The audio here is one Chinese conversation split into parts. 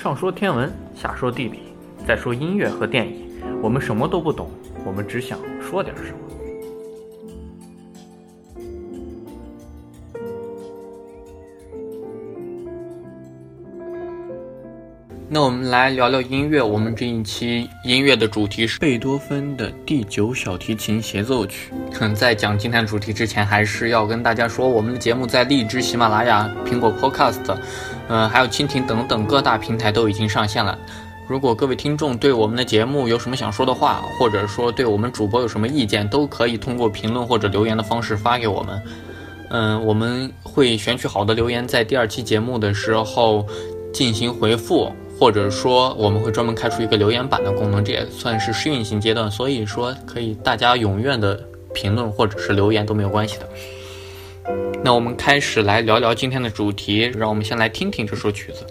上说天文，下说地理，再说音乐和电影，我们什么都不懂，我们只想说点什么。那我们来聊聊音乐。我们这一期音乐的主题是贝多芬的第九小提琴协奏曲。嗯 在讲今天的主题之前，还是要跟大家说，我们的节目在荔枝、喜马拉雅、苹果 Podcast，嗯，还有蜻蜓等等各大平台都已经上线了。如果各位听众对我们的节目有什么想说的话，或者说对我们主播有什么意见，都可以通过评论或者留言的方式发给我们。嗯，我们会选取好的留言，在第二期节目的时候进行回复。或者说我们会专门开出一个留言板的功能，这也算是试运行阶段，所以说可以大家踊跃的评论或者是留言都没有关系的。那我们开始来聊聊今天的主题，让我们先来听听这首曲子。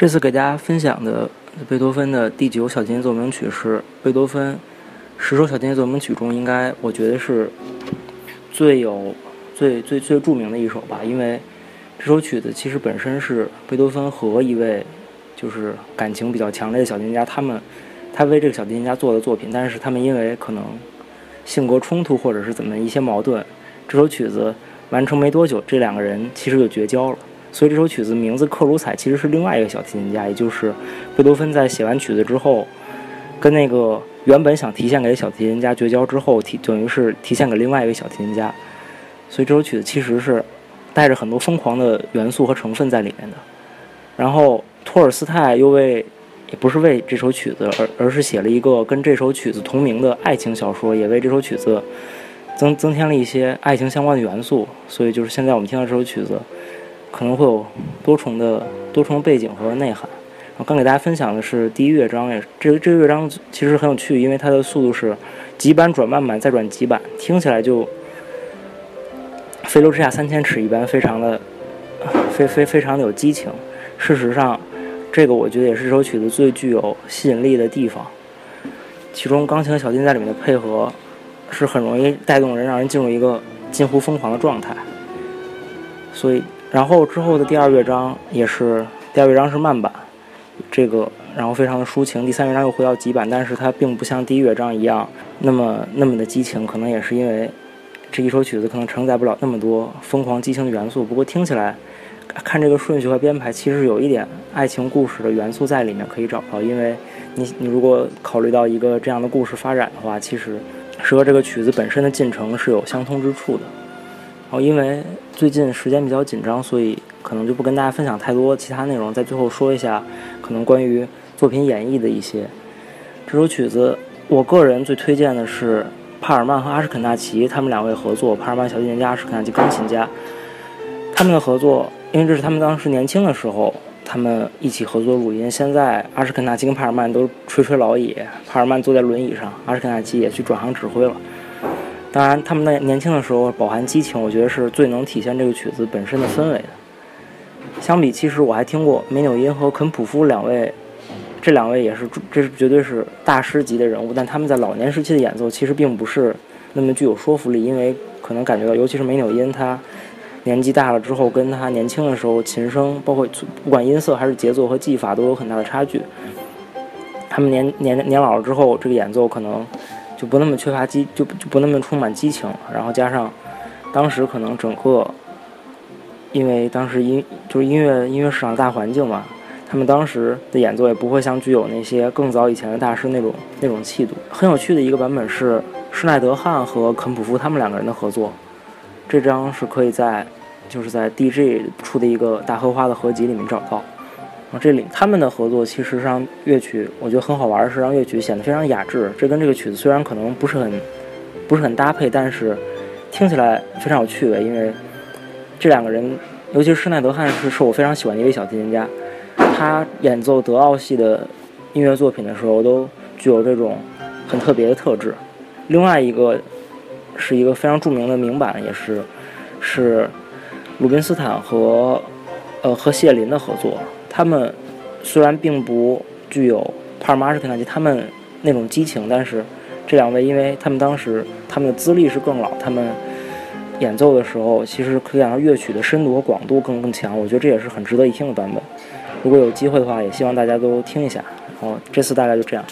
这次给大家分享的贝多芬的第九小提琴奏鸣曲是贝多芬十首小提琴奏鸣曲中，应该我觉得是最有、最最最著名的一首吧。因为这首曲子其实本身是贝多芬和一位就是感情比较强烈的小提琴家，他们他为这个小提琴家做的作品，但是他们因为可能性格冲突或者是怎么一些矛盾，这首曲子完成没多久，这两个人其实就绝交了。所以这首曲子名字克鲁采其实是另外一个小提琴家，也就是贝多芬在写完曲子之后，跟那个原本想提献给小提琴家绝交之后，提等于是提献给另外一个小提琴家。所以这首曲子其实是带着很多疯狂的元素和成分在里面的。然后托尔斯泰又为也不是为这首曲子，而而是写了一个跟这首曲子同名的爱情小说，也为这首曲子增增添了一些爱情相关的元素。所以就是现在我们听到这首曲子。可能会有多重的多重背景和内涵。我刚给大家分享的是第一乐章，也这个这个乐章其实很有趣，因为它的速度是急板转慢板再转急板，听起来就飞流直下三千尺一般，非常的非非非常的有激情。事实上，这个我觉得也是这首曲子最具有吸引力的地方。其中钢琴和小金在里面的配合是很容易带动人，让人进入一个近乎疯狂的状态。所以。然后之后的第二乐章也是第二乐章是慢板，这个然后非常的抒情。第三乐章又回到急板，但是它并不像第一乐章一样那么那么的激情，可能也是因为这一首曲子可能承载不了那么多疯狂激情的元素。不过听起来，看这个顺序和编排，其实有一点爱情故事的元素在里面可以找到。因为你你如果考虑到一个这样的故事发展的话，其实是和这个曲子本身的进程是有相通之处的。然后因为。最近时间比较紧张，所以可能就不跟大家分享太多其他内容。在最后说一下，可能关于作品演绎的一些。这首曲子，我个人最推荐的是帕尔曼和阿什肯纳奇他们两位合作。帕尔曼小提琴家，阿什肯纳奇钢琴家，他们的合作，因为这是他们当时年轻的时候，他们一起合作录音。现在阿什肯纳奇跟帕尔曼都垂垂老矣，帕尔曼坐在轮椅上，阿什肯纳奇也去转行指挥了。当然，他们在年轻的时候饱含激情，我觉得是最能体现这个曲子本身的氛围的。相比，其实我还听过梅纽因和肯普夫两位，这两位也是，这是绝对是大师级的人物。但他们在老年时期的演奏其实并不是那么具有说服力，因为可能感觉到，尤其是梅纽因，他年纪大了之后，跟他年轻的时候琴声，包括不管音色还是节奏和技法都有很大的差距。他们年年年老了之后，这个演奏可能。就不那么缺乏激，就就不那么充满激情，然后加上，当时可能整个，因为当时音就是音乐音乐市场大环境嘛，他们当时的演奏也不会像具有那些更早以前的大师那种那种气度。很有趣的一个版本是施耐德汉和肯普夫他们两个人的合作，这张是可以在就是在 DJ 出的一个大荷花的合集里面找到。啊，这里他们的合作其实让乐曲，我觉得很好玩是让乐曲显得非常雅致。这跟这个曲子虽然可能不是很不是很搭配，但是听起来非常有趣味。因为这两个人，尤其是施耐德汉是是我非常喜欢的一位小提琴家，他演奏德奥系的音乐作品的时候都具有这种很特别的特质。另外一个是一个非常著名的名版，也是是鲁宾斯坦和呃和谢林的合作。他们虽然并不具有帕尔马什肯塔基他们那种激情，但是这两位，因为他们当时他们的资历是更老，他们演奏的时候，其实可以感到乐曲的深度和广度更更强。我觉得这也是很值得一听的版本。如果有机会的话，也希望大家都听一下。然后这次大概就这样。